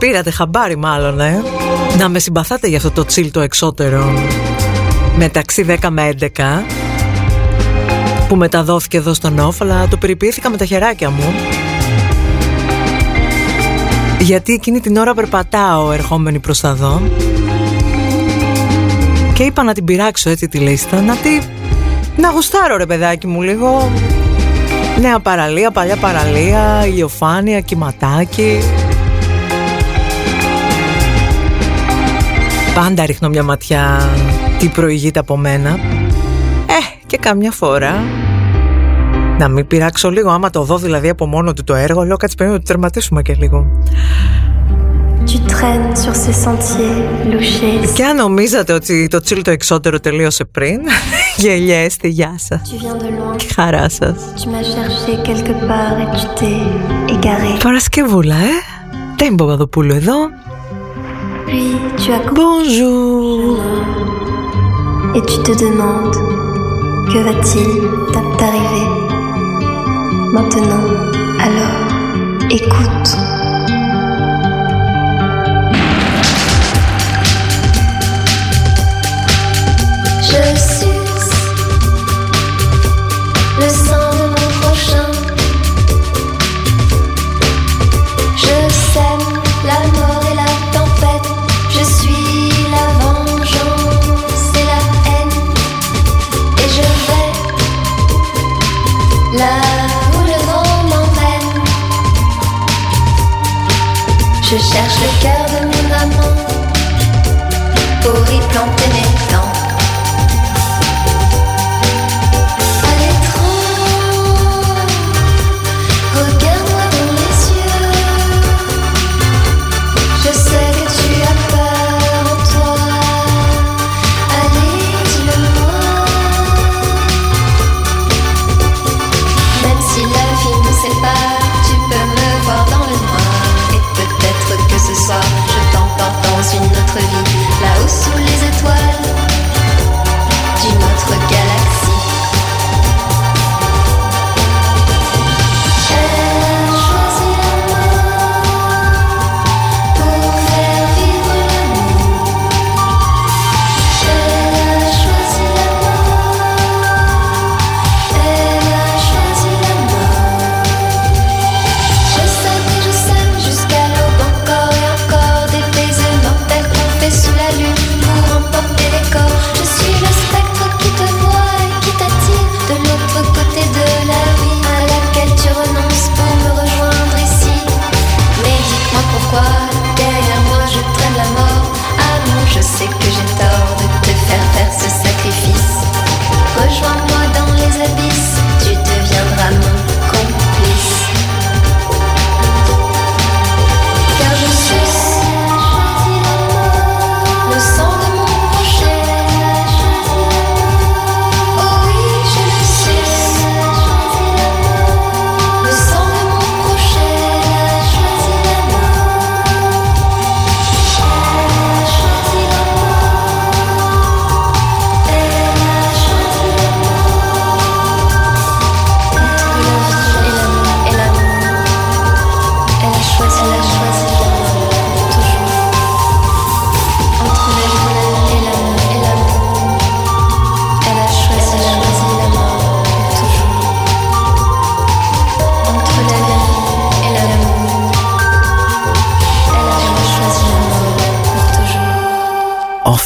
Λοιπόν, με πήρατε χαμπάρι μάλλον, ε. Να με συμπαθάτε για αυτό το τσίλ το εξώτερο μεταξύ 10 με 11 που μεταδόθηκε εδώ στον Όφ, αλλά το περιποιήθηκα με τα χεράκια μου. Γιατί εκείνη την ώρα περπατάω ερχόμενη προς τα δω και είπα να την πειράξω έτσι τη λίστα, να τη... να γουστάρω ρε παιδάκι μου λίγο Νέα παραλία, παλιά παραλία, ηλιοφάνεια, κυματάκι Πάντα ρίχνω μια ματιά τι προηγείται από μένα Ε, και καμιά φορά να μην πειράξω λίγο άμα το δω δηλαδή από μόνο του το έργο Λέω κάτσε πρέπει να το τερματίσουμε και λίγο και αν νομίζατε ότι το τσίλ το εξώτερο τελείωσε πριν, γελιέστε, γεια σας. Και χαρά σας. Παρασκευούλα, ε! Δεν Παπαδοπούλου εδώ. Bonjour. Et tu te demandes que va-t-il t'arriver maintenant? Alors, écoute. Je cherche le cœur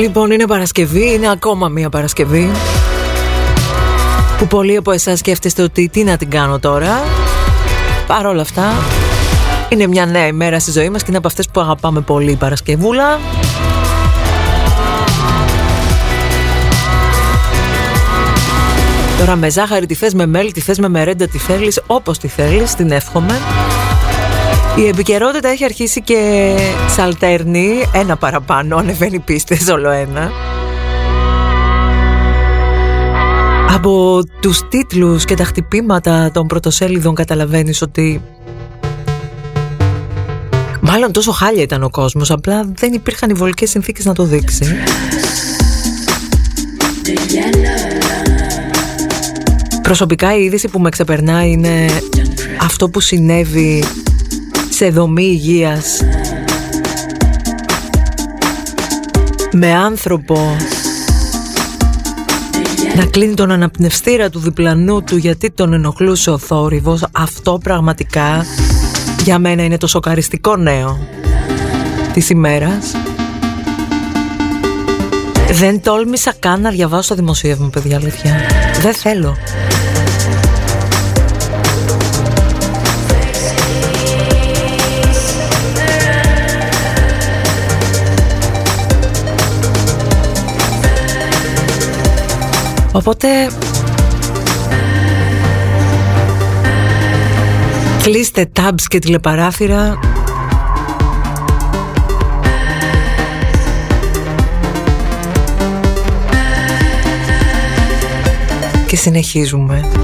Λοιπόν, είναι Παρασκευή, είναι ακόμα μία Παρασκευή που πολλοί από εσάς σκέφτεστε ότι τι να την κάνω τώρα. Παρ' όλα αυτά, είναι μια νέα ημέρα στη ζωή μας και είναι από αυτές που αγαπάμε πολύ η Παρασκευούλα. Τώρα με ζάχαρη τη θες, με μέλι τη θες, με μερέντα τη θέλεις, όπως τη θέλεις, την εύχομαι. Η επικαιρότητα έχει αρχίσει και σαλτέρνει ένα παραπάνω, ανεβαίνει πίστες όλο ένα. Από τους τίτλους και τα χτυπήματα των πρωτοσέλιδων καταλαβαίνεις ότι Μάλλον τόσο χάλια ήταν ο κόσμος, απλά δεν υπήρχαν οι βολικές συνθήκες να το δείξει. Προσωπικά η είδηση που με ξεπερνά είναι αυτό που συνέβη σε δομή υγείας. Με άνθρωπο. Να κλείνει τον αναπνευστήρα του διπλανού του γιατί τον ενοχλούσε ο θόρυβος. Αυτό πραγματικά για μένα είναι το σοκαριστικό νέο της ημέρας. Δεν τόλμησα καν να διαβάσω το δημοσίευμα παιδιά αλήθεια. Δεν θέλω Οπότε κλείστε tabs και τηλεπαράθυρα και συνεχίζουμε.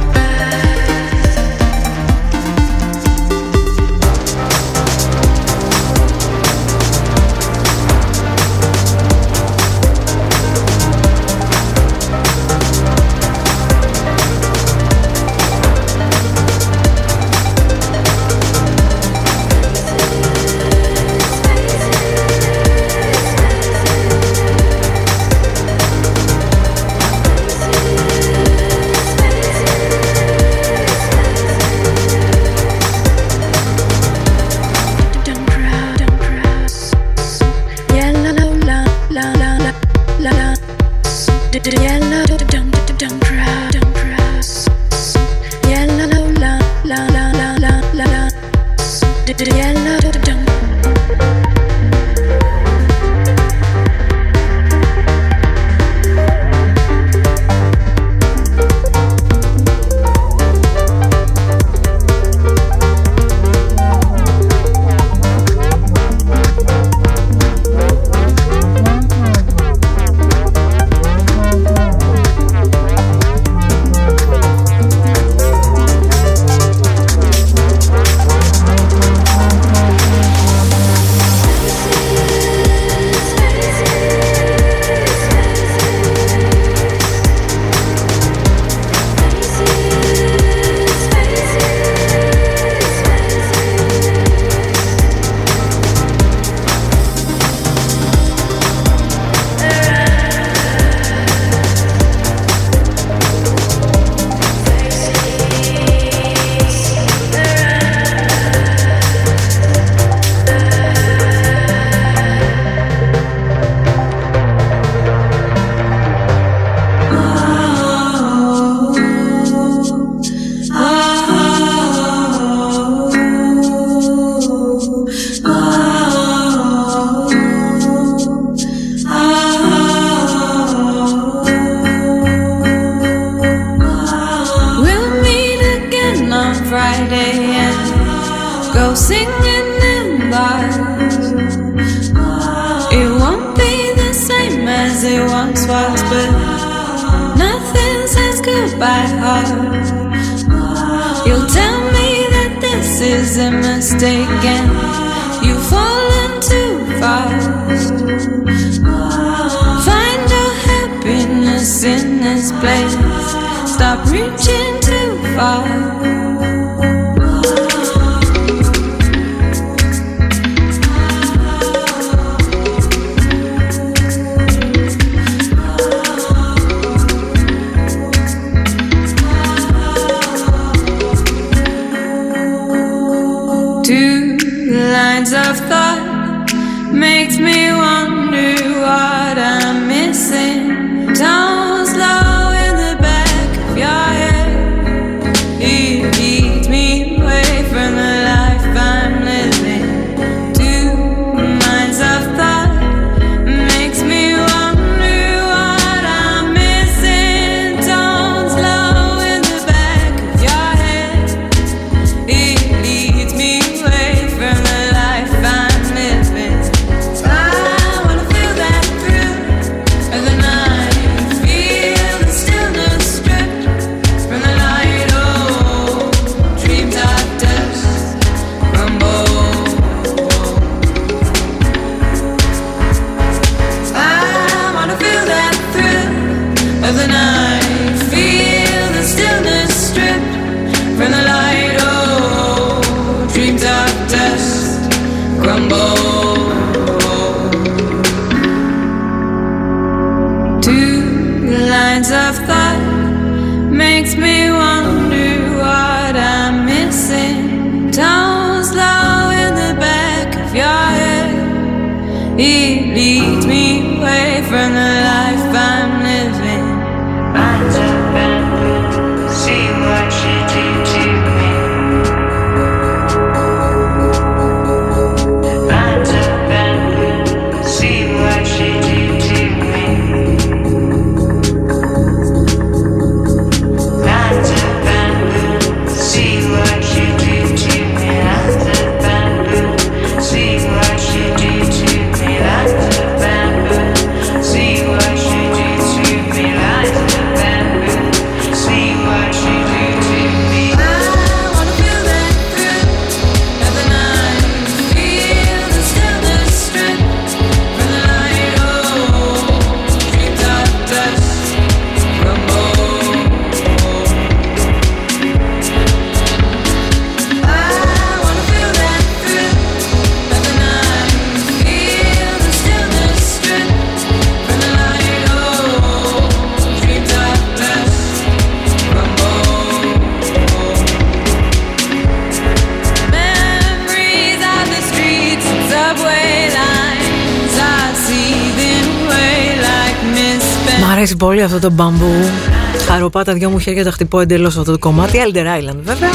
αυτό το μπαμπού. Τα δυο μου χέρια τα χτυπώ εντελώς αυτό το κομμάτι. Elder Island βέβαια.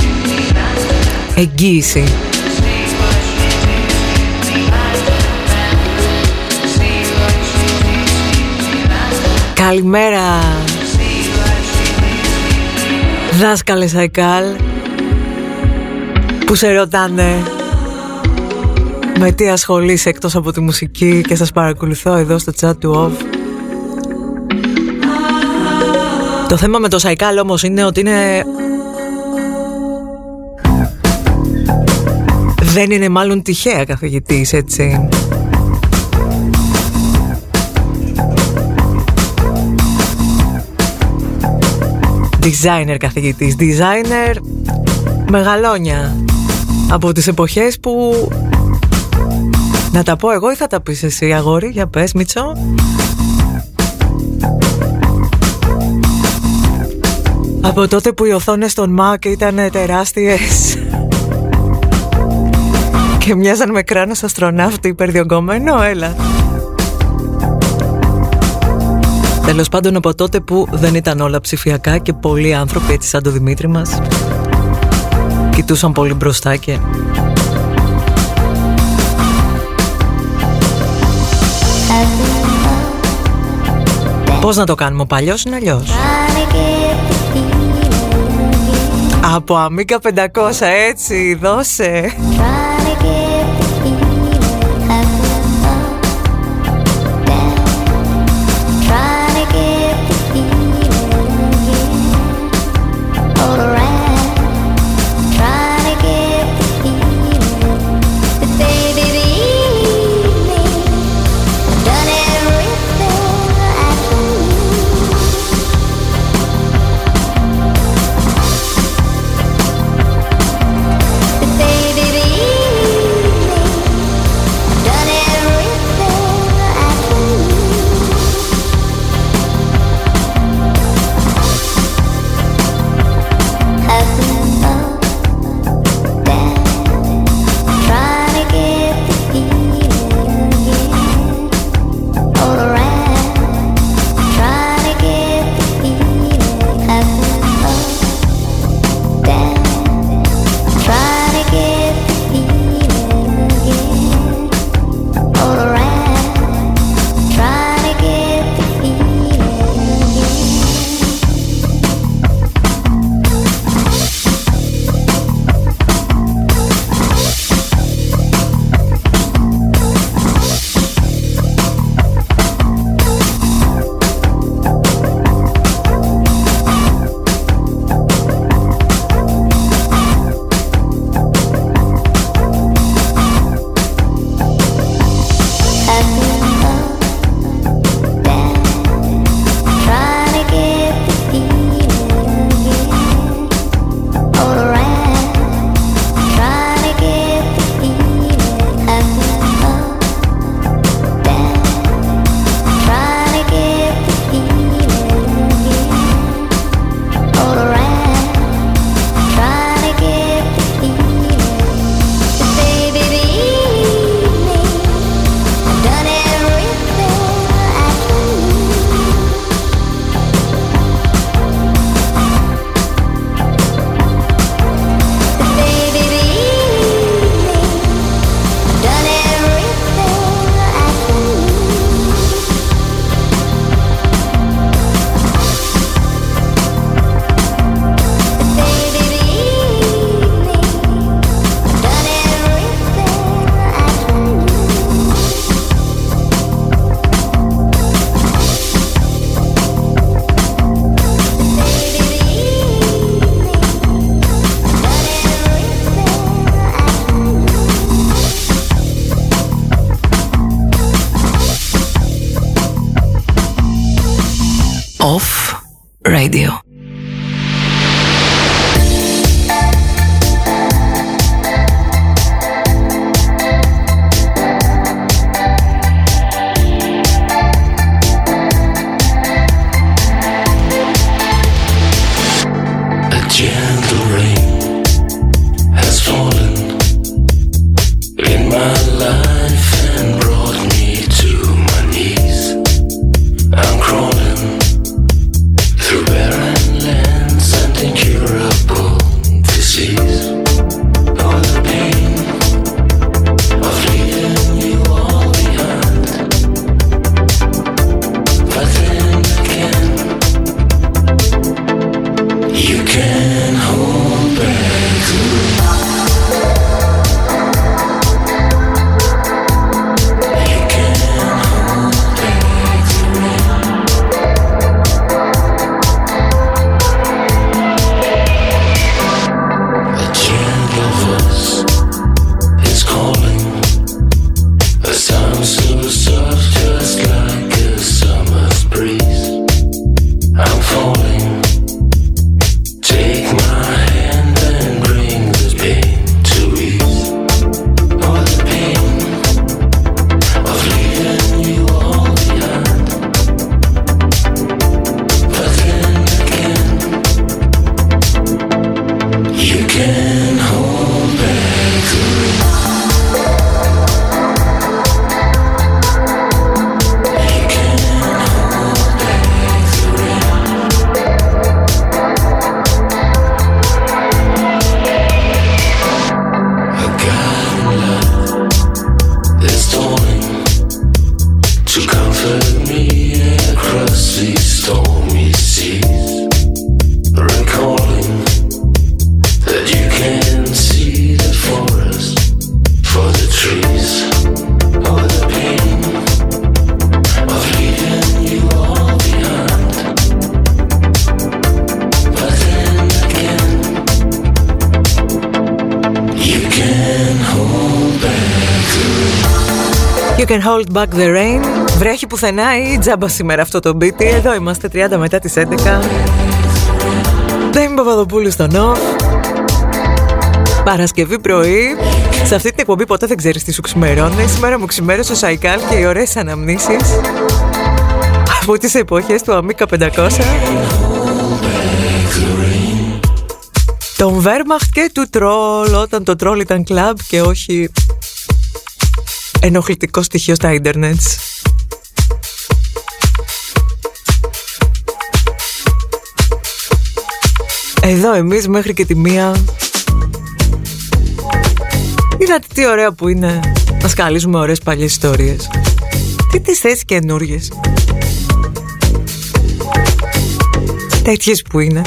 Εγγύηση. Καλημέρα Δάσκαλε Σαϊκάλ Που σε ρωτάνε Με τι ασχολείσαι εκτός από τη μουσική Και σας παρακολουθώ εδώ στο chat του OFF Το θέμα με το Σαϊκάλ όμως είναι ότι είναι... Δεν είναι μάλλον τυχαία καθηγητής, έτσι. Designer καθηγητής, designer μεγαλόνια από τις εποχές που... Να τα πω εγώ ή θα τα πεις εσύ αγόρι, για πες Μίτσο. Από τότε που οι οθόνες των Mac ήταν ε, τεράστιες. και μοιάζαν με κράνος αστροναύτη υπερδιογκωμένο, έλα. Τέλος πάντων από τότε που δεν ήταν όλα ψηφιακά και πολλοί άνθρωποι έτσι σαν το Δημήτρη μας κοιτούσαν πολύ μπροστά και Πώς να το κάνουμε, ο παλιός είναι αλλιώς. Από Αμίκα 500 έτσι, δώσε. Can hold back the rain. Βρέχει πουθενά ή τζάμπα σήμερα αυτό το beat. Εδώ είμαστε 30 μετά τις 11. Ντέμι Παπαδοπούλου στο νο. Παρασκευή πρωί. Σε αυτή την εκπομπή ποτέ δεν ξέρεις τι σου ξημερώνει. Σήμερα μου ξημέρωσε ο Σαϊκάλ και οι ωραίες αναμνήσεις από τις εποχές του Αμίκα 500. Τον Βέρμαχτ και του Τρόλ όταν το Τρόλ ήταν κλαμπ και όχι ενοχλητικό στοιχείο στα ίντερνετς. Εδώ εμείς μέχρι και τη μία. Είδατε τι ωραία που είναι να σκαλίζουμε ωραίες παλιές ιστορίες. Τι τις θες καινούριες Τέτοιες που είναι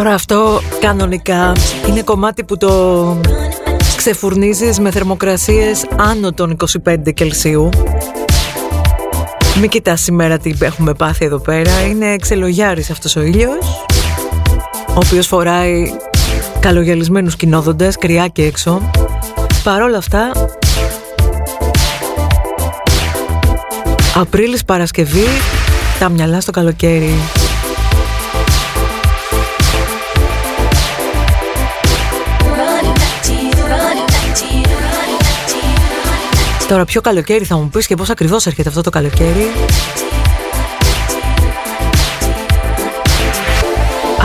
Τώρα αυτό κανονικά είναι κομμάτι που το ξεφουρνίζεις με θερμοκρασίες άνω των 25 Κελσίου. Μην κοιτάς σήμερα τι έχουμε πάθει εδώ πέρα. Είναι ξελογιάρης αυτός ο ήλιος, ο οποίος φοράει καλογιαλισμένους κοινόδοντες, κρυά και έξω. Παρόλα αυτά, Απρίλης Παρασκευή, τα μυαλά στο καλοκαίρι. Τώρα ποιο καλοκαίρι θα μου πεις και πώς ακριβώς έρχεται αυτό το καλοκαίρι;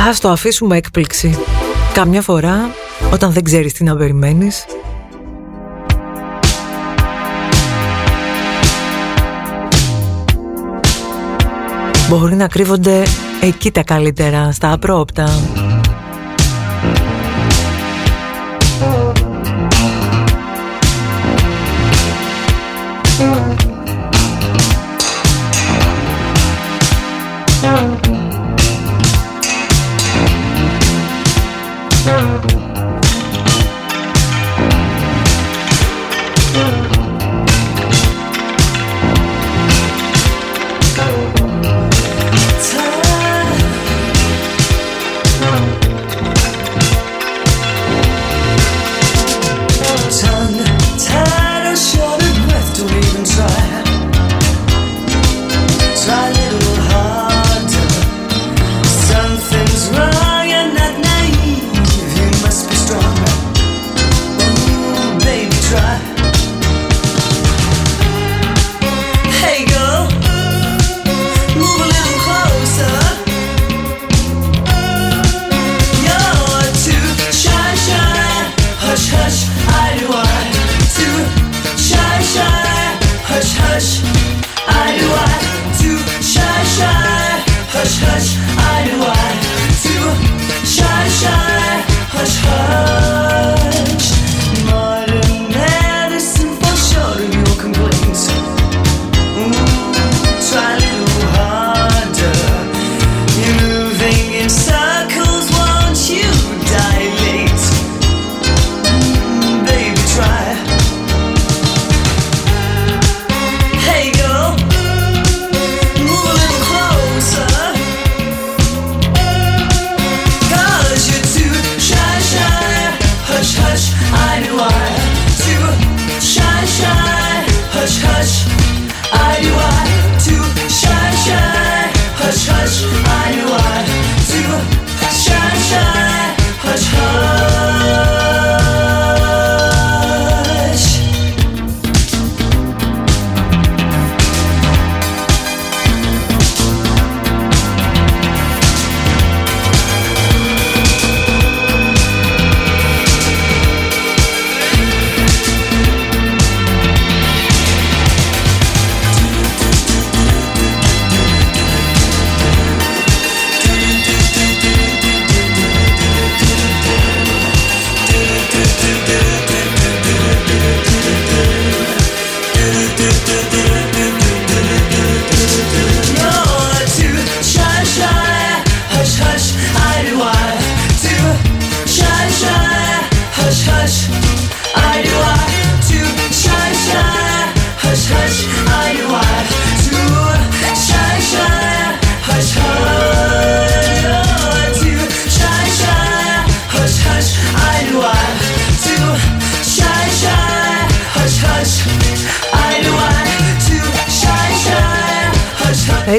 Ας το αφήσουμε έκπληξη Καμιά φορά όταν δεν ξέρεις τι να περιμένεις Μπορεί να κρύβονται εκεί τα καλύτερα, στα απρόοπτα.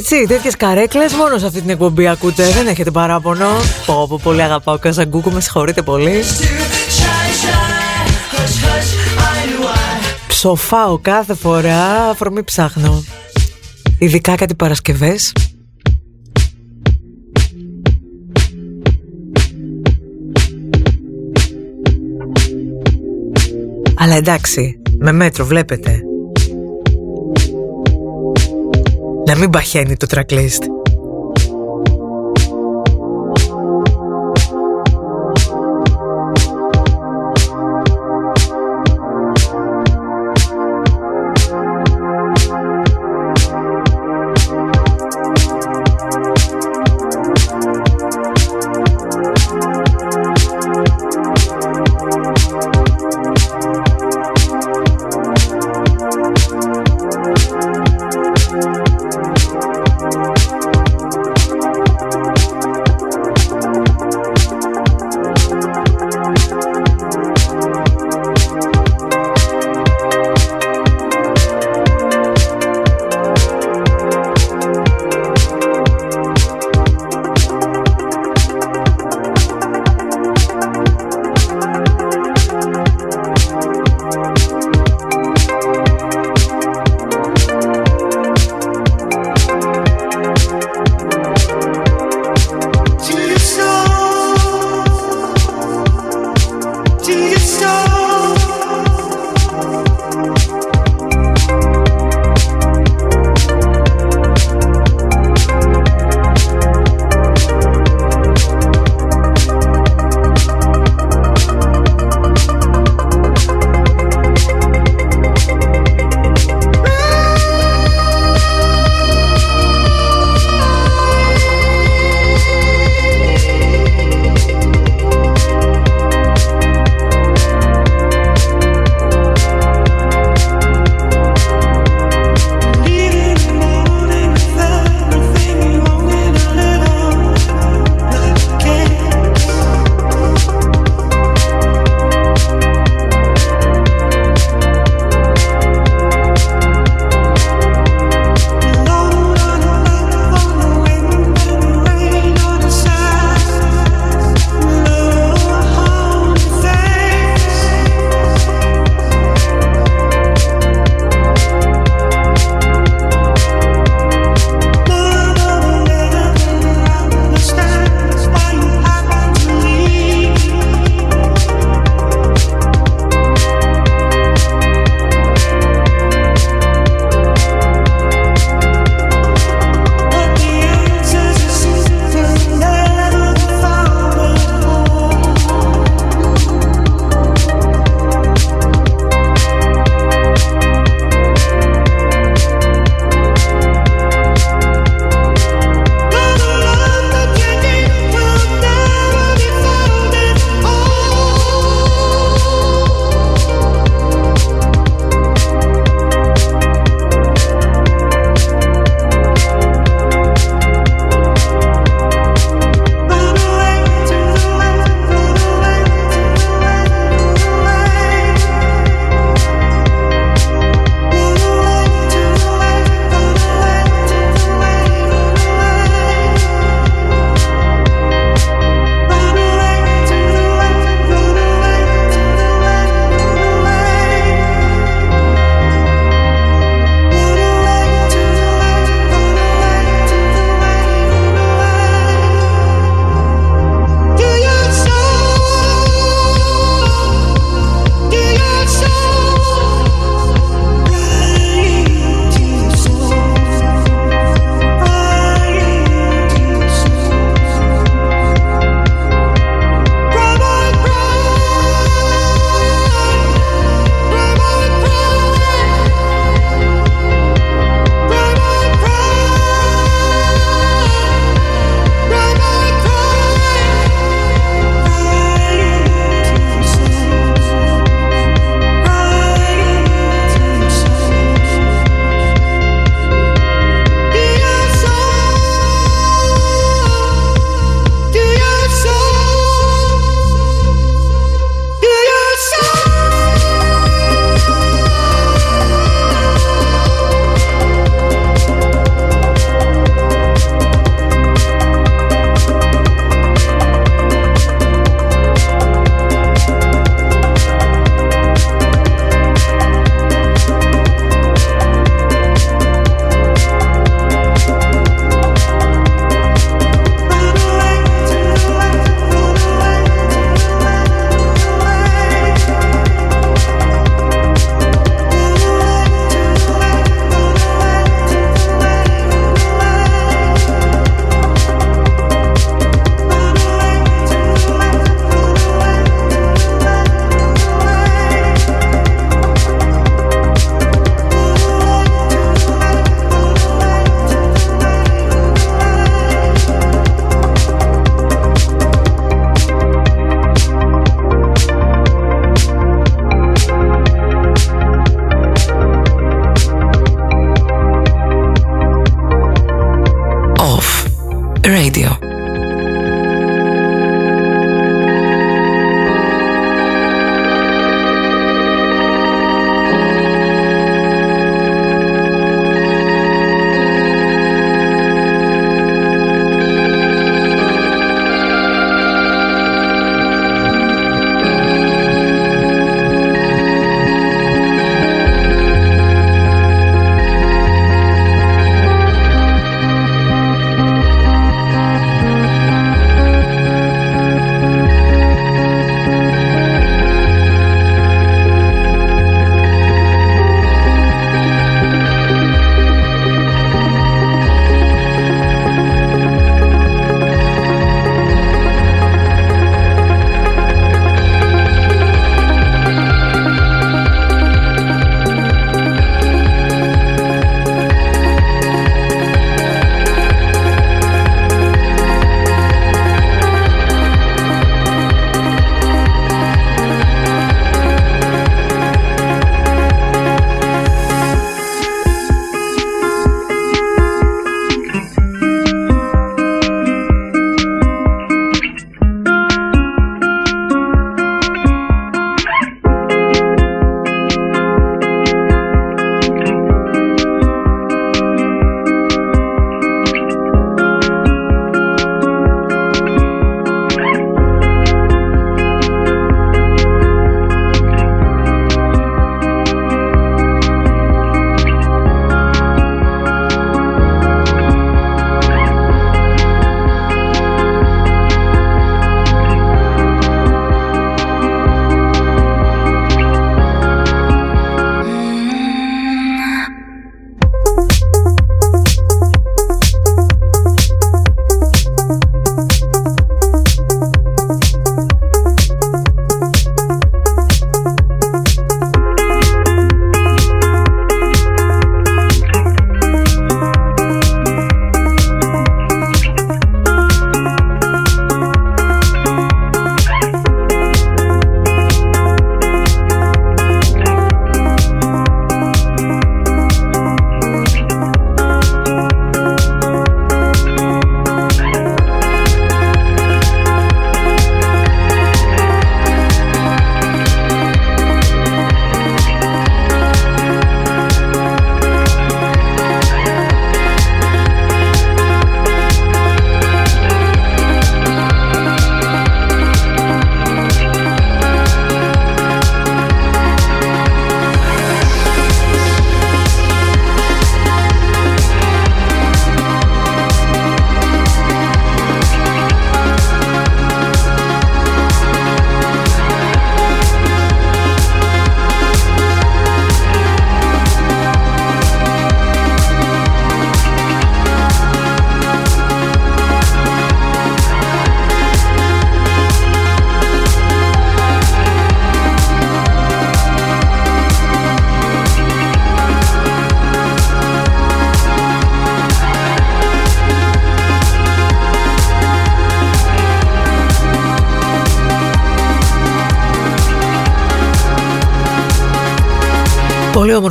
Έτσι, τέτοιες καρέκλες μόνο σε αυτή την εκπομπή ακούτε. Δεν έχετε παράπονο. Πω, πω, πολύ αγαπάω Καζαγκούκου, με συγχωρείτε πολύ. to shy, shy, hush, hush, I knew I. Ψοφάω κάθε φορά, αφορμή ψάχνω. Ειδικά κάτι Παρασκευές. Αλλά εντάξει, με μέτρο βλέπετε. Να μην παχαίνει το tracklist.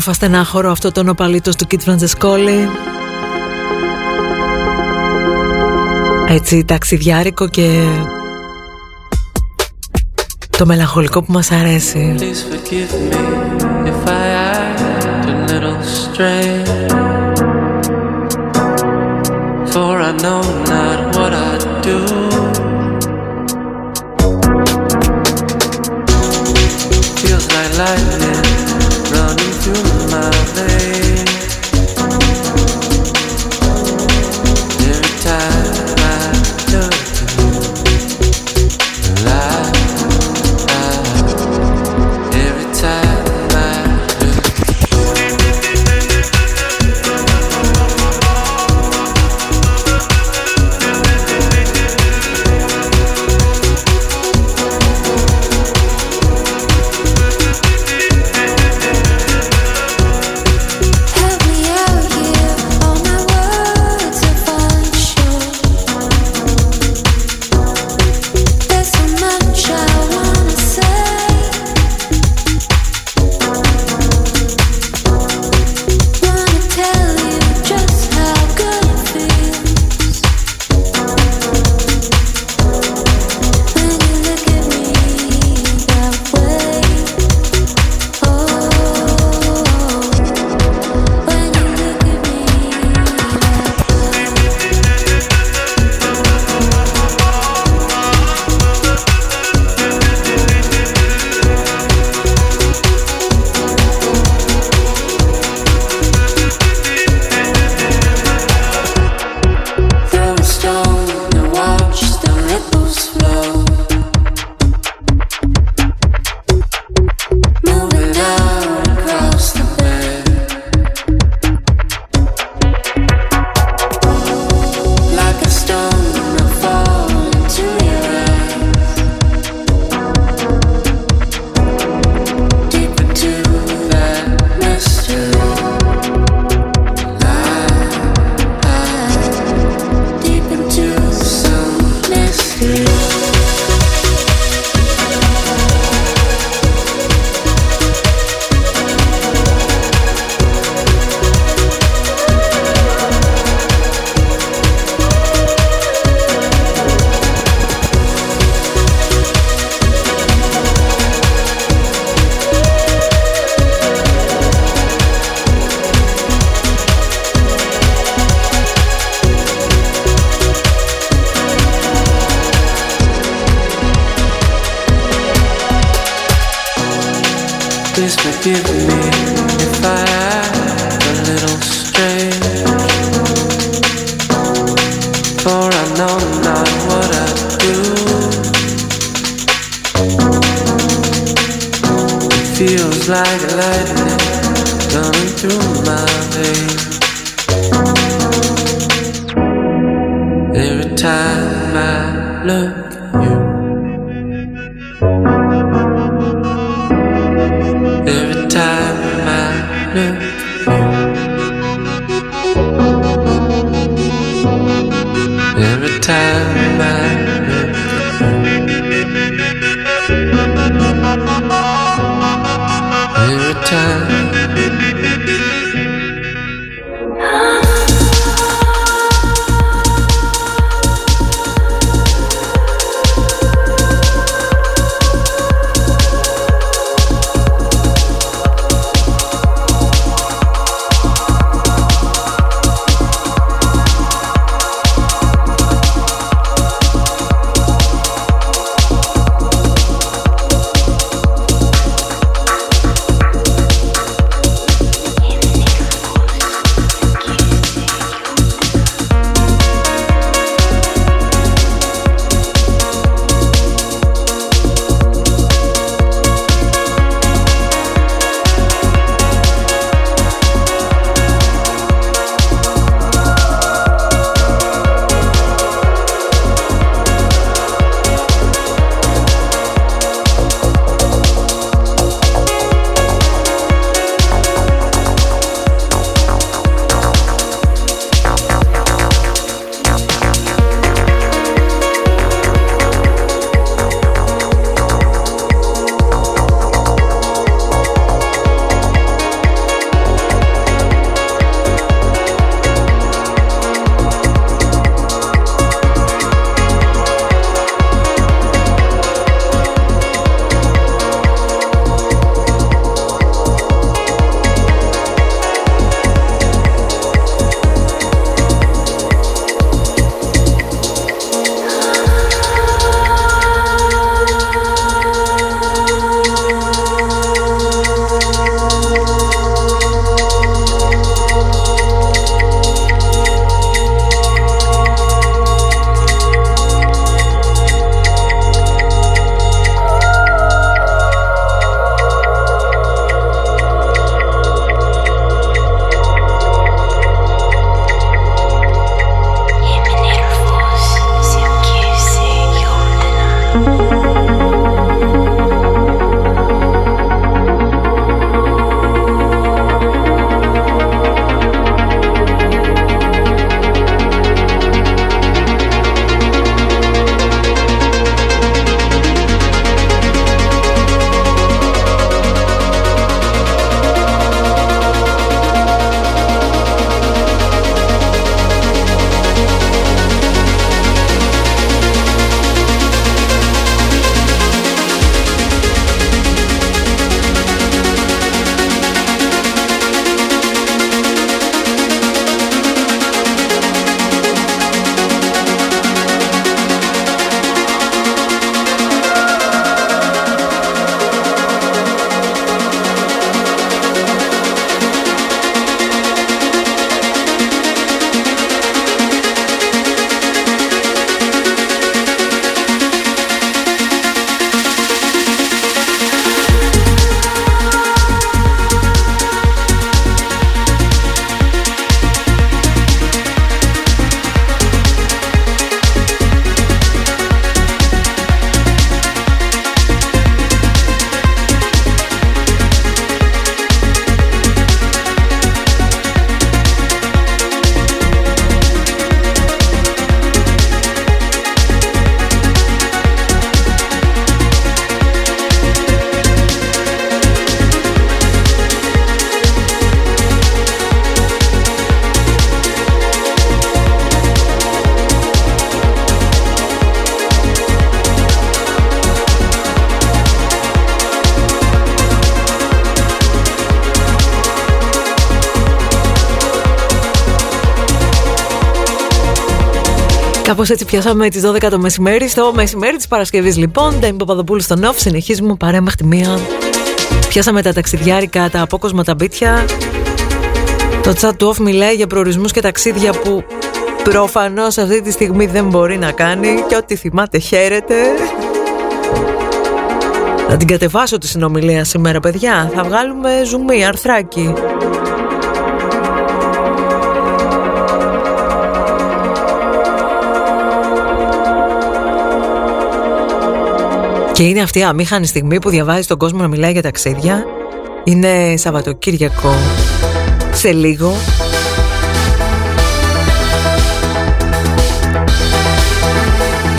Όμορφα στενάχωρο αυτό το νοπαλίτος του Κιτ Φραντζεσκόλη. Έτσι ταξιδιάρικο και το μελαγχολικό που μας αρέσει. Please forgive me Κάπως έτσι πιάσαμε τις 12 το μεσημέρι. Στο μεσημέρι της Παρασκευής, λοιπόν, Ντέμι Παπαδοπούλου στο Νόφ. Συνεχίζουμε παρέα μέχρι τη μία. Πιάσαμε τα ταξιδιάρικα, τα απόκοσμα, τα μπίτια. Το chat του οφ μιλάει για προορισμούς και ταξίδια που προφανώς αυτή τη στιγμή δεν μπορεί να κάνει. Και ό,τι θυμάται, χαίρεται. Θα την κατεβάσω τη συνομιλία σήμερα, παιδιά. Θα βγάλουμε ζουμί, αρθράκι. Και είναι αυτή η αμήχανη στιγμή που διαβάζει τον κόσμο να μιλάει για ταξίδια. Είναι Σαββατοκύριακο σε λίγο.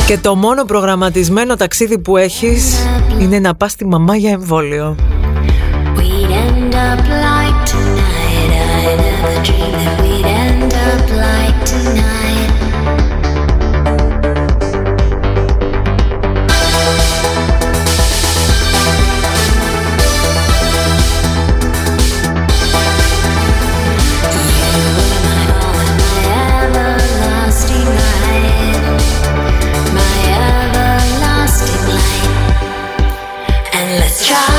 Και το μόνο προγραμματισμένο ταξίδι που έχεις είναι να πας στη μαμά για εμβόλιο. Like tonight. 켜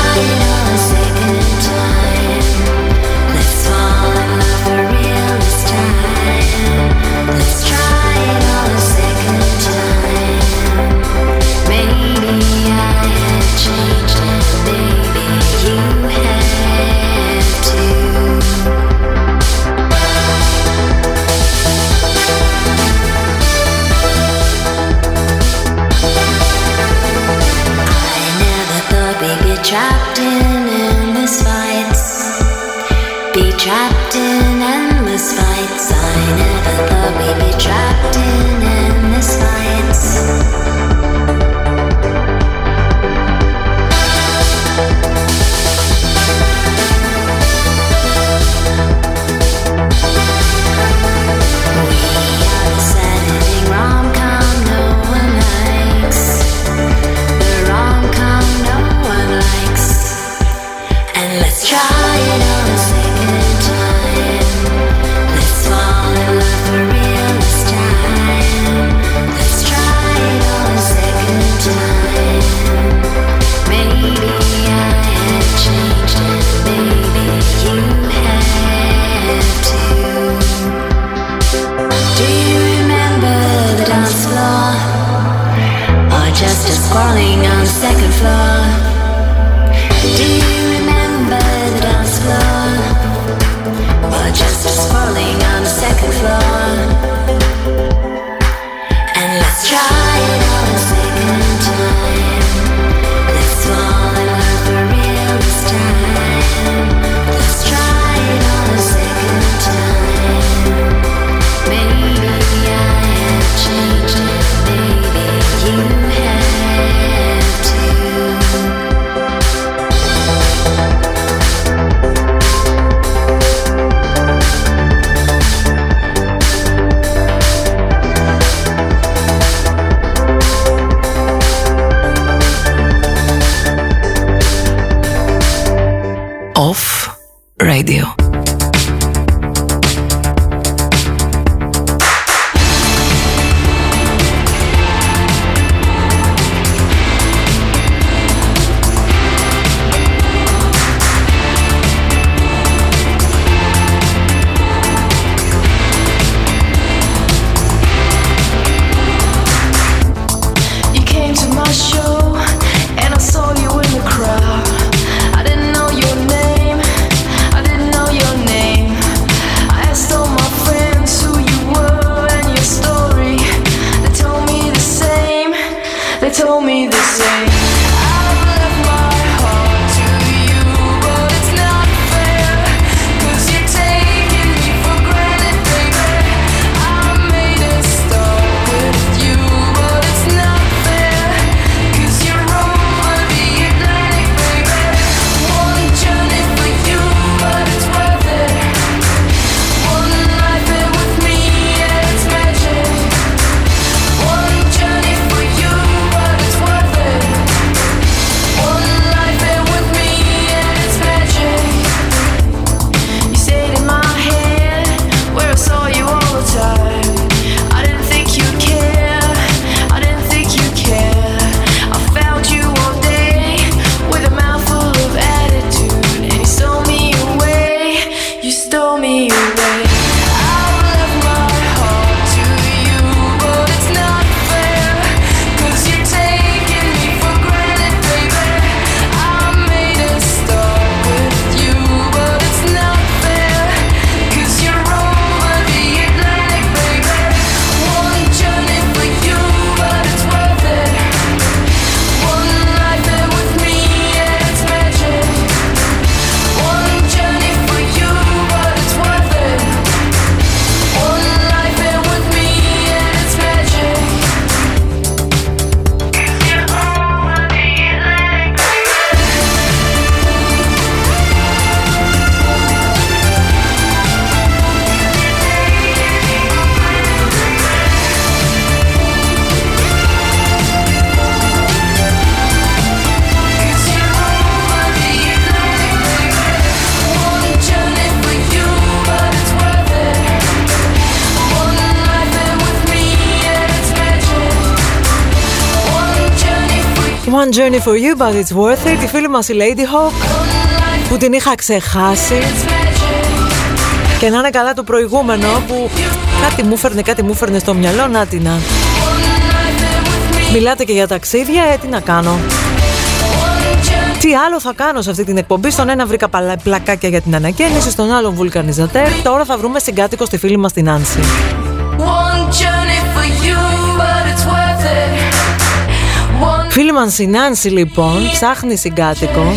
falling Radio. journey for. Τη φίλη μας η Lady Hawk, που την είχα ξεχάσει. Και να είναι καλά το προηγούμενο που κάτι μου φέρνε, κάτι μου φέρνε στο μυαλό. Να την να. Μιλάτε και για ταξίδια, ε, τι να κάνω. Τι άλλο θα κάνω σε αυτή την εκπομπή; Στον ένα βρήκα πλακάκια για την ανακαίνιση, στον άλλον βουλκανιζατέρ. Τώρα θα βρούμε συγκάτοικο στη φίλη μας την Άνση. Φίλη μας λοιπόν ψάχνει συγκάτοικο.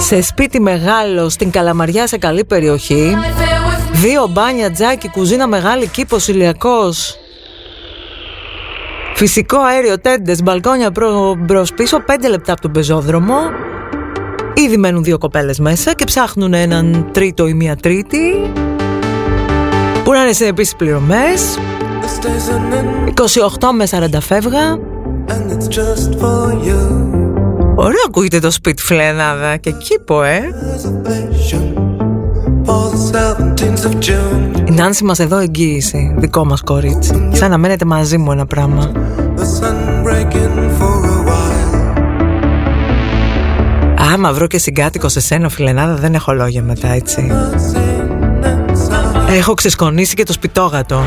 Σε σπίτι μεγάλο στην Καλαμαριά σε καλή περιοχή. Δύο μπάνια, τζάκι, κουζίνα, μεγάλη κήπος, ηλιακός. Φυσικό αέριο, τέντες, μπαλκόνια προ, πίσω Πέντε λεπτά από τον πεζόδρομο. Ήδη μένουν δύο κοπέλες μέσα και ψάχνουν έναν τρίτο ή μία τρίτη Που να είναι επίσης πληρωμές. 28 με 40 φεύγα. Ωραία ακούγεται το σπίτι φλενάδα και κήπο ε. Η Νάνση μας εδώ εγγύηση Δικό μας κορίτσι. Σαν να μένετε μαζί μου ένα πράγμα. Άμα βρω και συγκάτοικο σε σένα φιλενάδα δεν έχω λόγια μετά έτσι. Έχω ξεσκονίσει και το σπιτόγατο.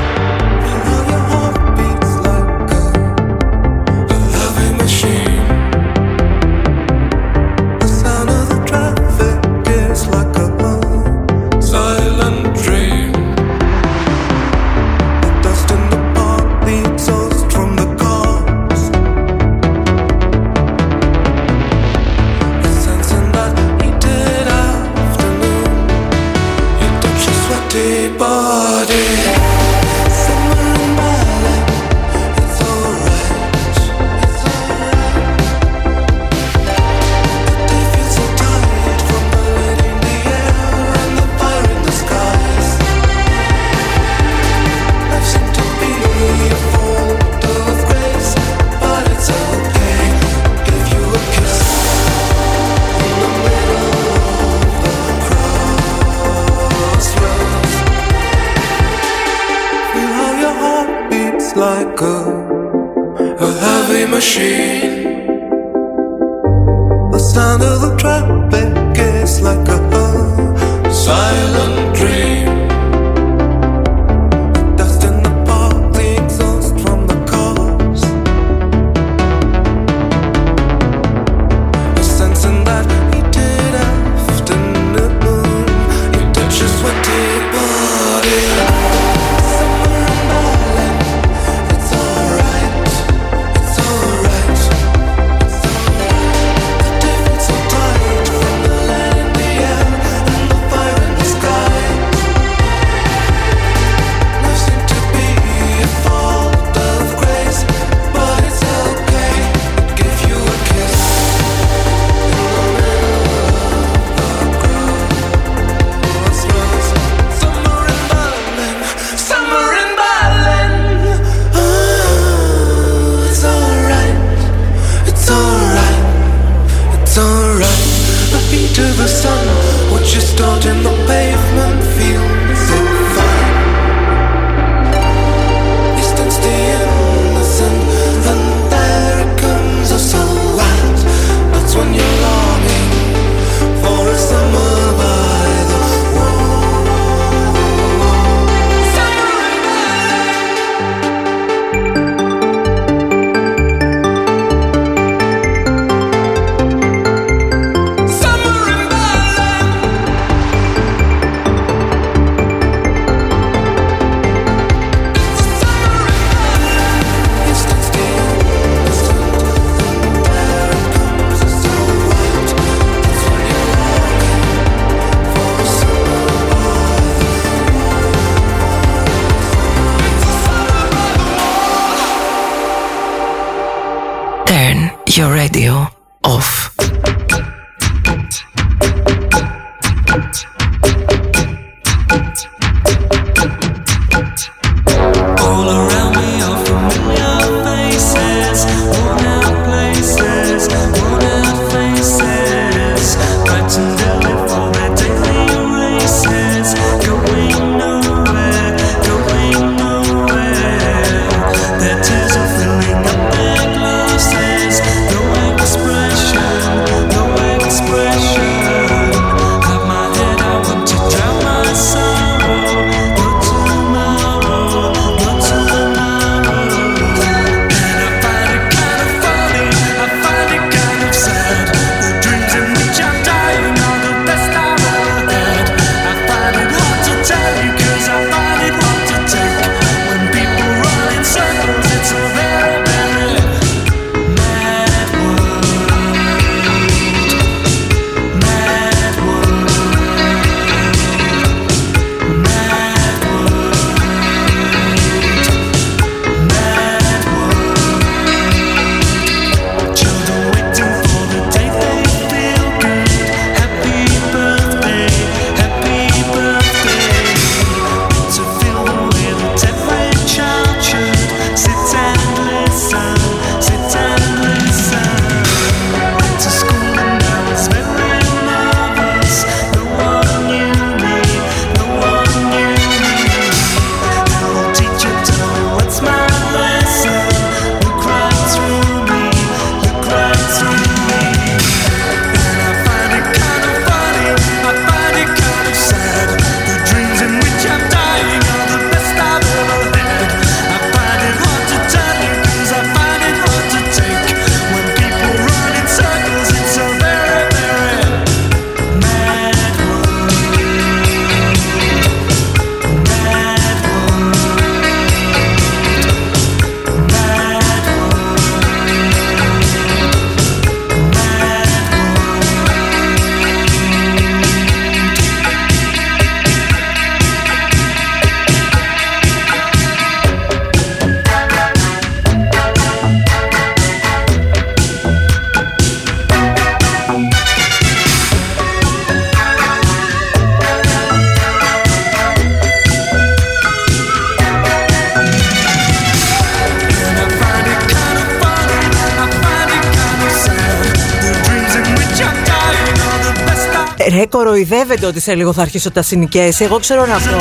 Δεν ότι σε λίγο θα αρχίσω τα συνοικέσει. Εγώ ξέρω να αυτό.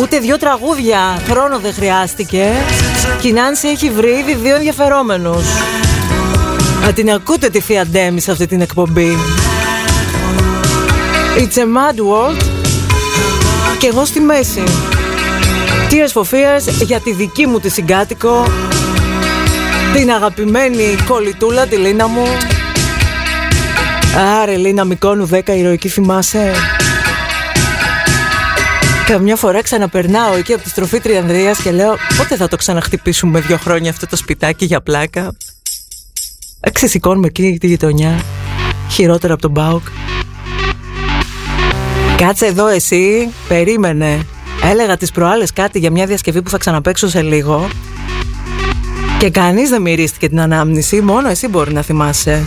Ούτε δύο τραγούδια χρόνο δεν χρειάστηκε. Και η Νάνση έχει βρει ήδη δύο ενδιαφερόμενους. Να την ακούτε τη Θεία Ντέμι σε αυτή την εκπομπή. It's a mad world. Και εγώ στη μέση. Τι for για τη δική μου τη συγκάτοικο. Την αγαπημένη κολλητούλα, τη Λίνα μου. Άρε Λίνα Μικόνου 10 ηρωική θυμάσαι. Καμιά φορά ξαναπερνάω εκεί από τη στροφή Τριανδρίας και λέω πότε θα το ξαναχτυπήσουμε δύο χρόνια αυτό το σπιτάκι για πλάκα; Ξεσηκώνουμε εκείνη τη γειτονιά χειρότερα από τον Μπάουκ. Κάτσε εδώ εσύ, περίμενε. Έλεγα τις προάλλες κάτι για μια διασκευή που θα ξαναπέξω σε λίγο και κανείς δεν μυρίστηκε την ανάμνηση, μόνο εσύ μπορεί να θυμάσαι.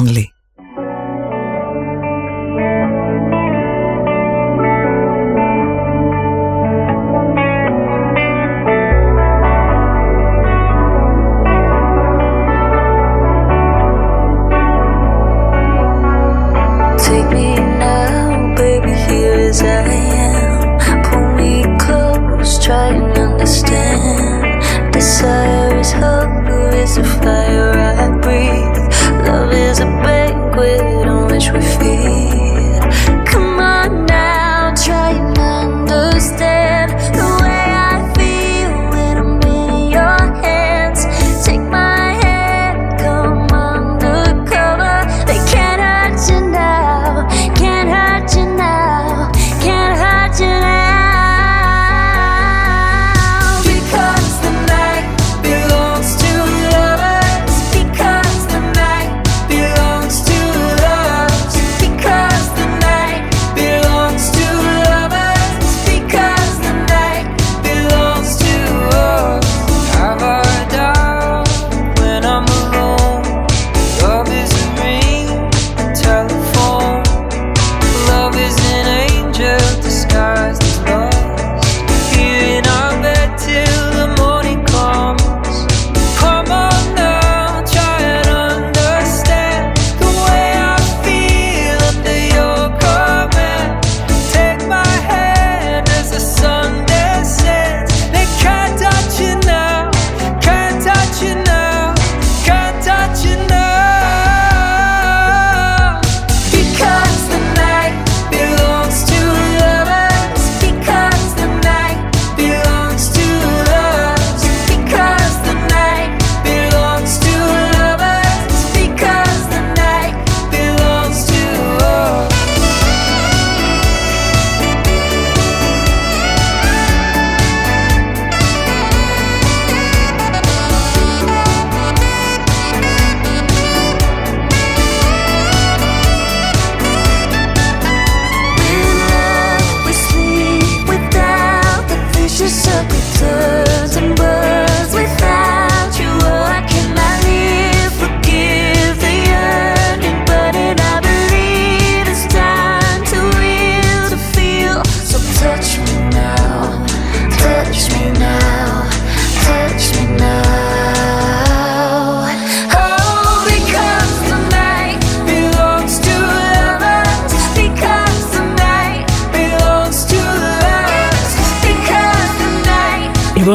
only.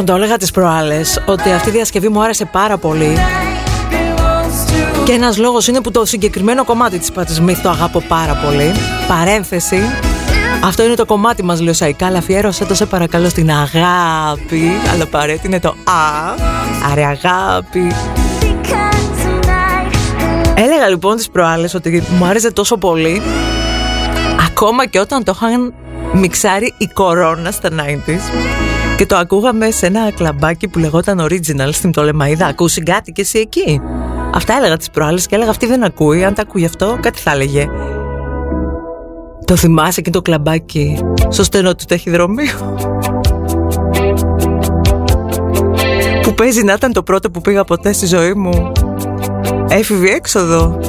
Το έλεγα τις προάλλες ότι αυτή η διασκευή μου άρεσε πάρα πολύ. Και ένας λόγος είναι που το συγκεκριμένο κομμάτι της Πατσμίθ το αγαπώ πάρα πολύ. Παρένθεση. Αυτό είναι το κομμάτι μας, Λιωσαϊκά, αλλά αφιέρωσέ το σε παρακαλώ στην αγάπη. Αλλά παρέτη είναι το Α. Άρα αγάπη. Έλεγα λοιπόν τις προάλλες ότι μου άρεσε τόσο πολύ Ακόμα και όταν το είχαν μιξάρει η κορώνας στα 90's και το ακούγαμε σε ένα κλαμπάκι που λεγόταν Original στην Τολεμαϊδά. Ακούσει κάτι και εσύ εκεί; Αυτά έλεγα τις προάλλες και έλεγα αυτή δεν ακούει. Αν τα ακούει αυτό κάτι θα έλεγε. Το θυμάσαι και το κλαμπάκι στο στενό του ταχυδρομείου; που παίζει να ήταν το πρώτο που πήγα ποτέ στη ζωή μου. Έφηβη έξοδο.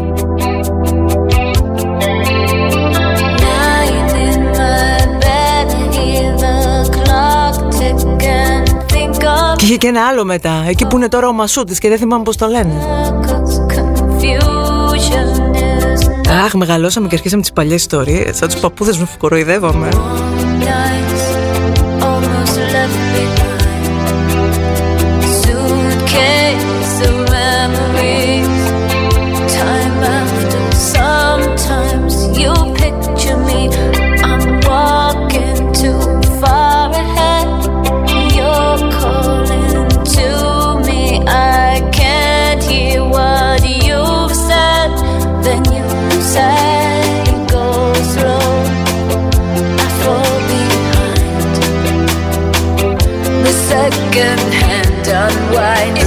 Και είχε και ένα άλλο μετά, εκεί που είναι τώρα ο Μασούτης και δεν θυμάμαι πώς το λένε. Αχ, μεγαλώσαμε και αρχίσαμε τις παλιές ιστορίες, σαν τους παππούδες μου κοροϊδεύαμε. Suitcase of memories second hand unwind.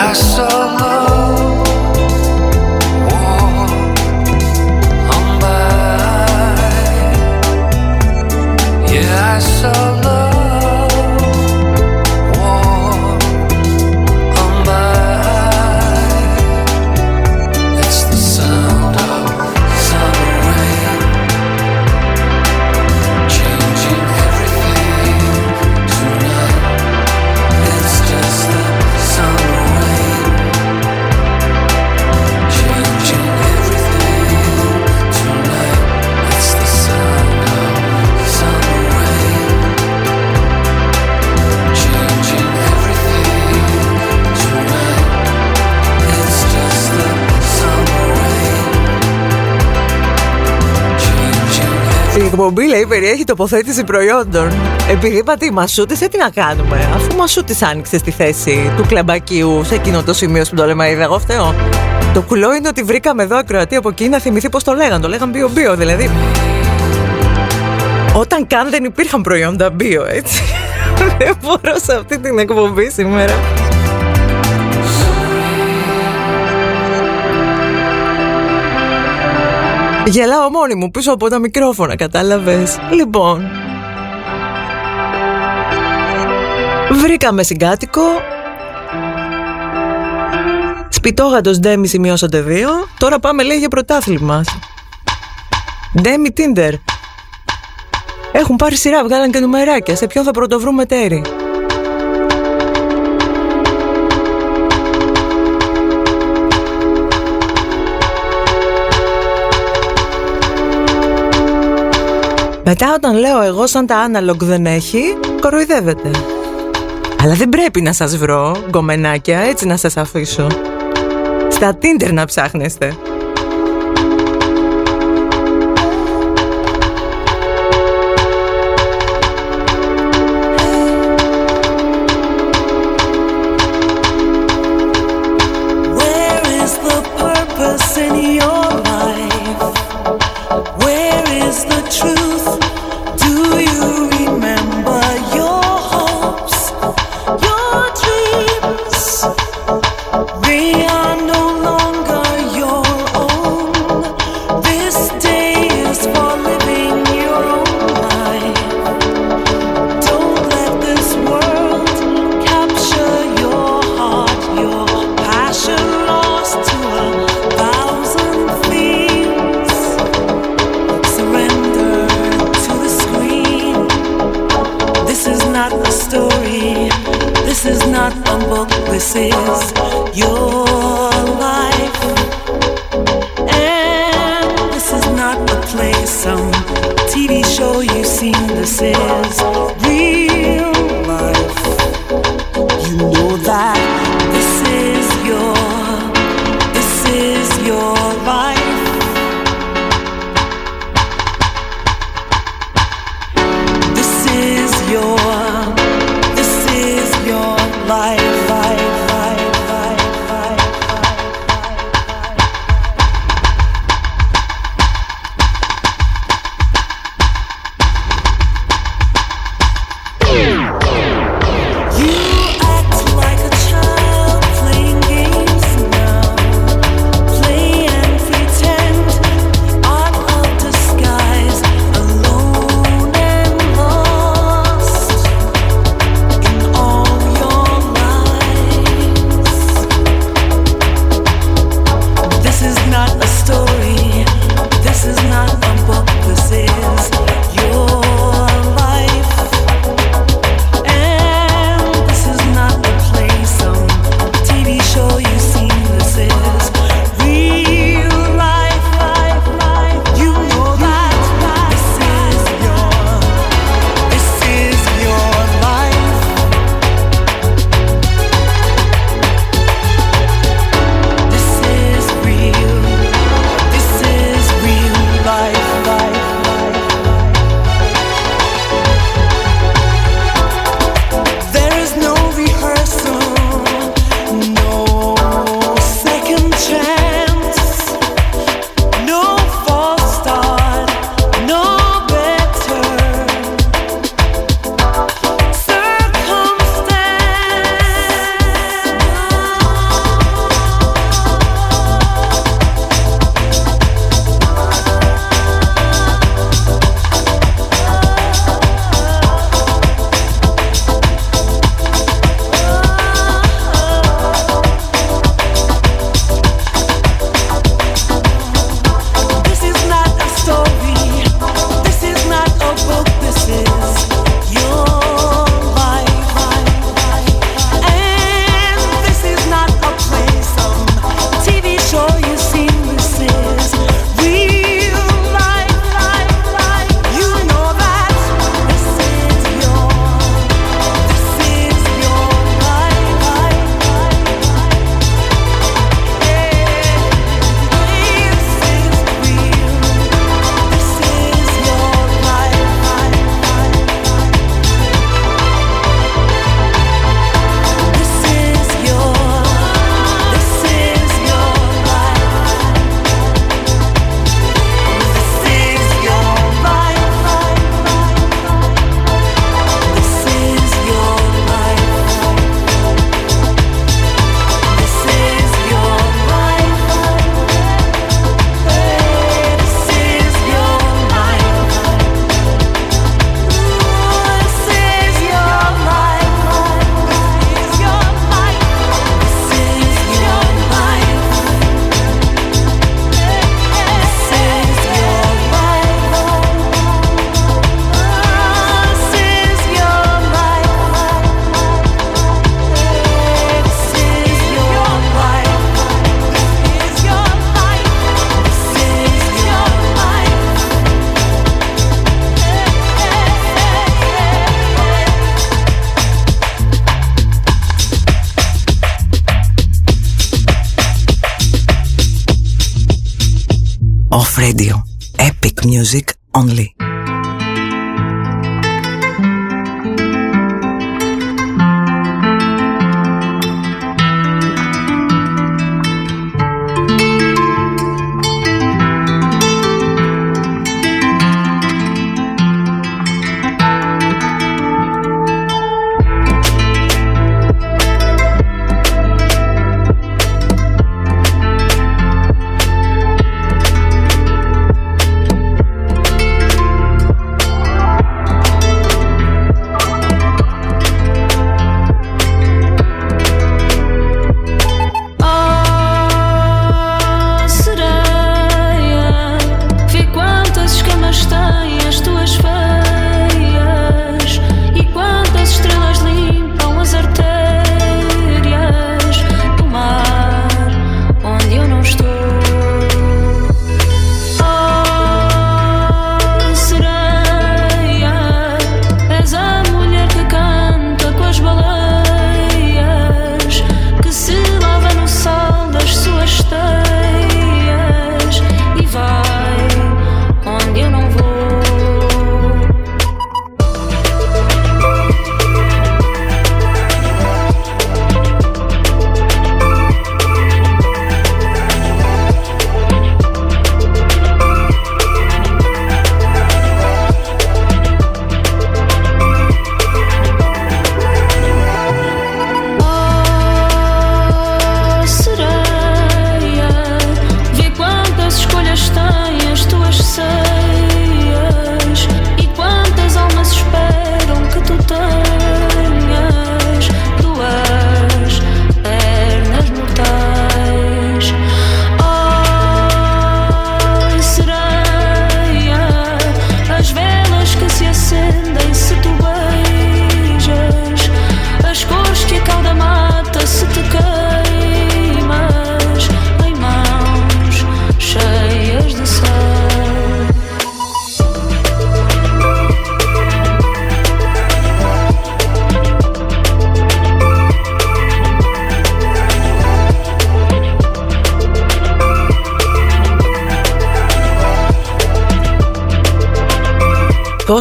I saw εκπομπή λέει περιέχει τοποθέτηση προϊόντων. Επειδή είπα τι, μασούτισε, τι να κάνουμε; Αφού μασούτη άνοιξε τη θέση του κλαμπακίου σε εκείνο το σημείο που το λέμε, είδα εγώ φταίω. Το κουλό είναι ότι βρήκαμε εδώ ακροατή από εκεί να θυμηθεί πώς το λέγανε. Το λέγανε bio-bio, δηλαδή. Όταν καν δεν υπήρχαν προϊόντα bio, έτσι. δεν μπορώ σε αυτή την εκπομπή σήμερα. Γελάω μόνη μου πίσω από τα μικρόφωνα, κατάλαβες. Λοιπόν. Βρήκαμε συγκάτοικο. Σπιτόγατος Ντέμι σημειώσατε δύο. Τώρα πάμε λέει για πρωτάθλημα. Ντέμι Τίντερ. Έχουν πάρει σειρά, βγάλαν και νομεράκια, Σε ποιον θα πρωτοβρούμε τέρι; Μετά όταν λέω εγώ σαν τα analog δεν έχει, κοροϊδεύετε. Αλλά δεν πρέπει να σας βρω, γκομενάκια, έτσι να σας αφήσω. Στα Tinder να ψάχνεστε.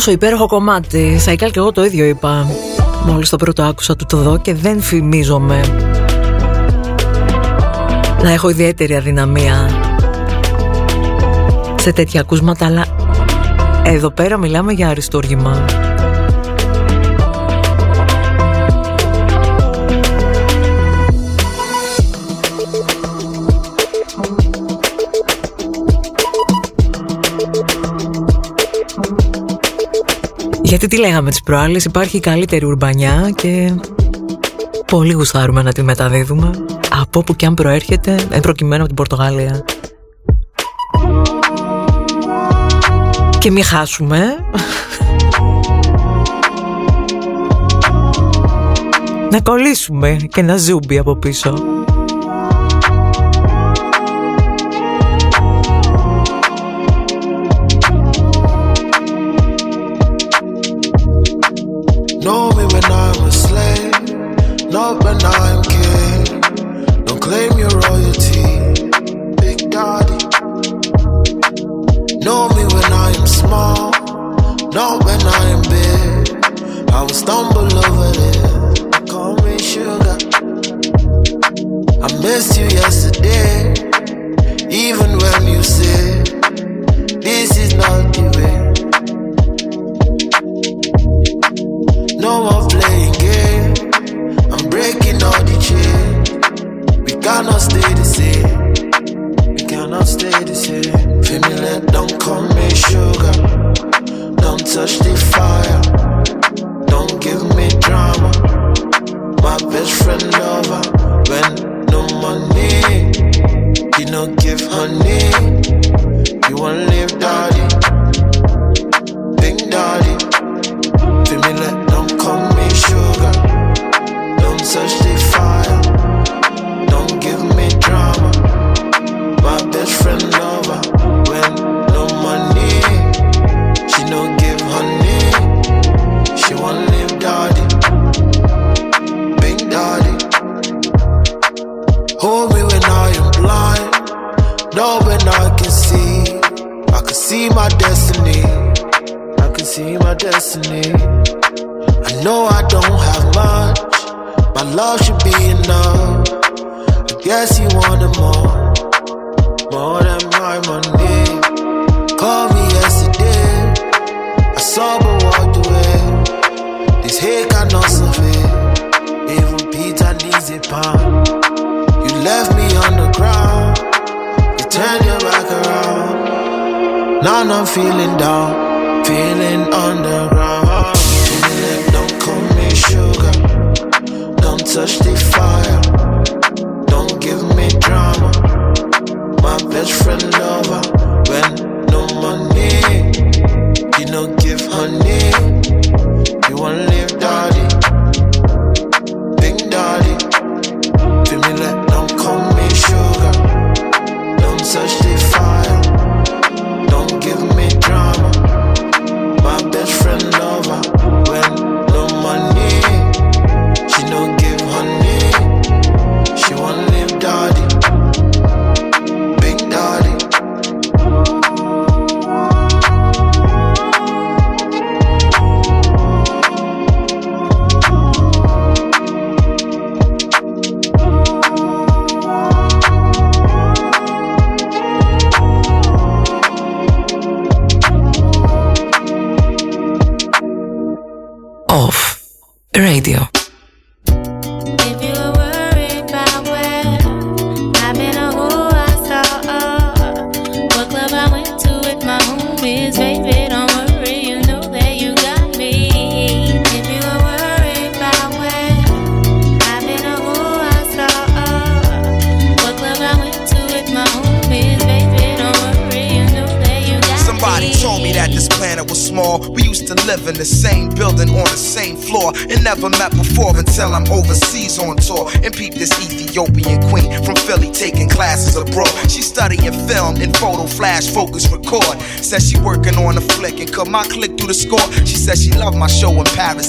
πόσο υπέροχο κομμάτι. Σαϊκάλ και εγώ το ίδιο είπα. Μόλις το πρώτο άκουσα του το δω και δεν φημίζομαι. Να έχω ιδιαίτερη αδυναμία σε τέτοια ακούσματα, αλλά εδώ πέρα μιλάμε για αριστούργημα. Γιατί τι λέγαμε τις προάλλες, υπάρχει καλύτερη ουρμπανιά και πολύ γουστάρουμε να τη μεταδίδουμε από όπου και αν προέρχεται, εν προκειμένου από την Πορτογαλία. Και μη χάσουμε. να κολλήσουμε και ένα ζούμπι από πίσω. down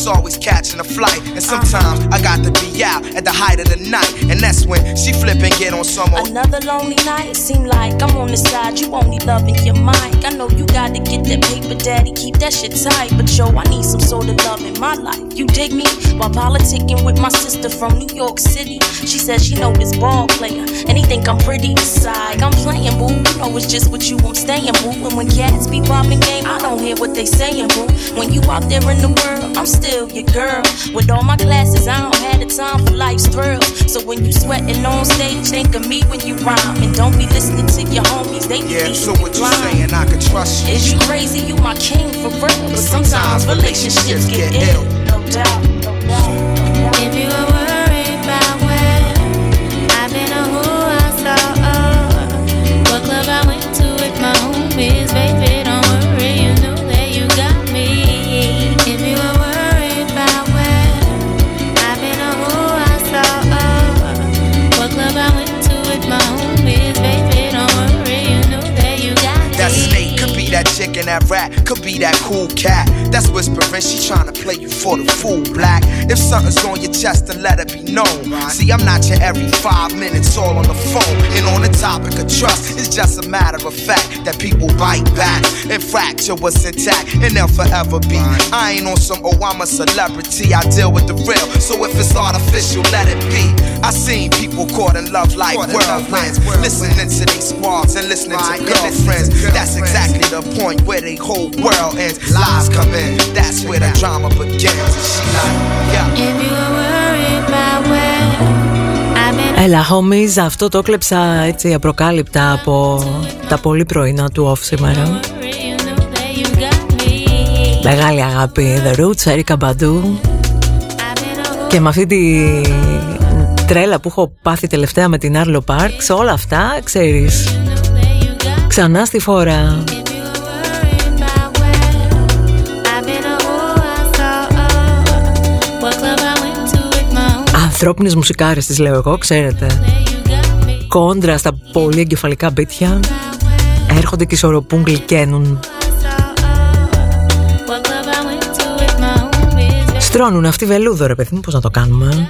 That's always catching a flight. And sometimes I got to be out at the height of the night. And that's when she flip and get on some old. Another lonely night, it seem like I'm on the side. You only loving your mic. I know you gotta get that paper, daddy. Keep that shit tight. But yo, I need some sort of love in my life. You dig me? While politicking with my sister from New York City. She says she know this ball player. And he think I'm pretty side. I'm playing, boo. You know it's just what you I'm staying, boo. And when cats be popping game, I don't hear what they saying, boo. When you out there in the world, I'm still your girl. With all my classes, I don't have the time for life's thrills. So when you sweating on stage, think of me when you rhyme. And don't be listening to your homies, they be Yeah, so what you saying? I can trust you. Is you crazy? You my king for real. But sometimes relationships get ill. No doubt. And that rat, could be that cool cat. That's whispering, she tryna play you for the fool, black. If something's on your chest, then let it be known. See, I'm not your every five minutes all on the phone. And on the topic of trust, it's just a matter of fact that people bite back and fracture what's intact, and they'll forever be. I ain't on some, oh, I'm a celebrity, I deal with the real. So if it's artificial, let it be. I seen people caught in love like whirlwinds, listening to these squads and listening to girlfriends. That's exactly the point where they whole world ends. Lies come in, that's where the drama begins. And she like, yeah. If you were worried Έλα, homies, αυτό το κλέψα έτσι απροκάλυπτα από τα πολύ πρωινά του off σήμερα. Μεγάλη αγάπη, The Roots, Erika Badu. Και με αυτή τη τρέλα που έχω πάθει τελευταία με την Arlo Parks, όλα αυτά, ξέρεις, ξανά στη φόρα. Ανθρώπινες μουσικάρες τις λέω εγώ, ξέρετε. Κόντρα στα πολύ εγκεφαλικά μπίτια. Έρχονται και ισορροπούν, γλυκαίνουν. Στρώνουν αυτή βελούδο ρε παιδί μου, πώς να το κάνουμε.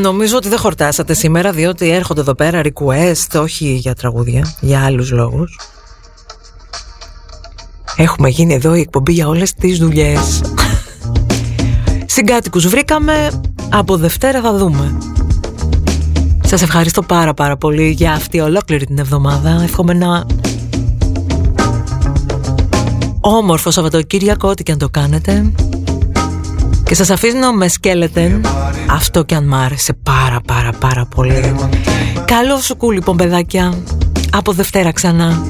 Νομίζω ότι δεν χορτάσατε σήμερα διότι έρχονται εδώ πέρα request, όχι για τραγούδια, για άλλους λόγους. Έχουμε γίνει εδώ η εκπομπή για όλες τις δουλειές. Συγκάτοικους βρήκαμε, από Δευτέρα θα δούμε. Σας ευχαριστώ πάρα πάρα πολύ για αυτή ολόκληρη την εβδομάδα. Εύχομαι ένα όμορφο Σαββατοκύριακο, ό,τι και αν το κάνετε. Και σας αφήνω με σκέλετεν Αυτό και αν μ' άρεσε πάρα πάρα πάρα πολύ. Καλό σου κου λοιπόν παιδάκια. Από Δευτέρα ξανά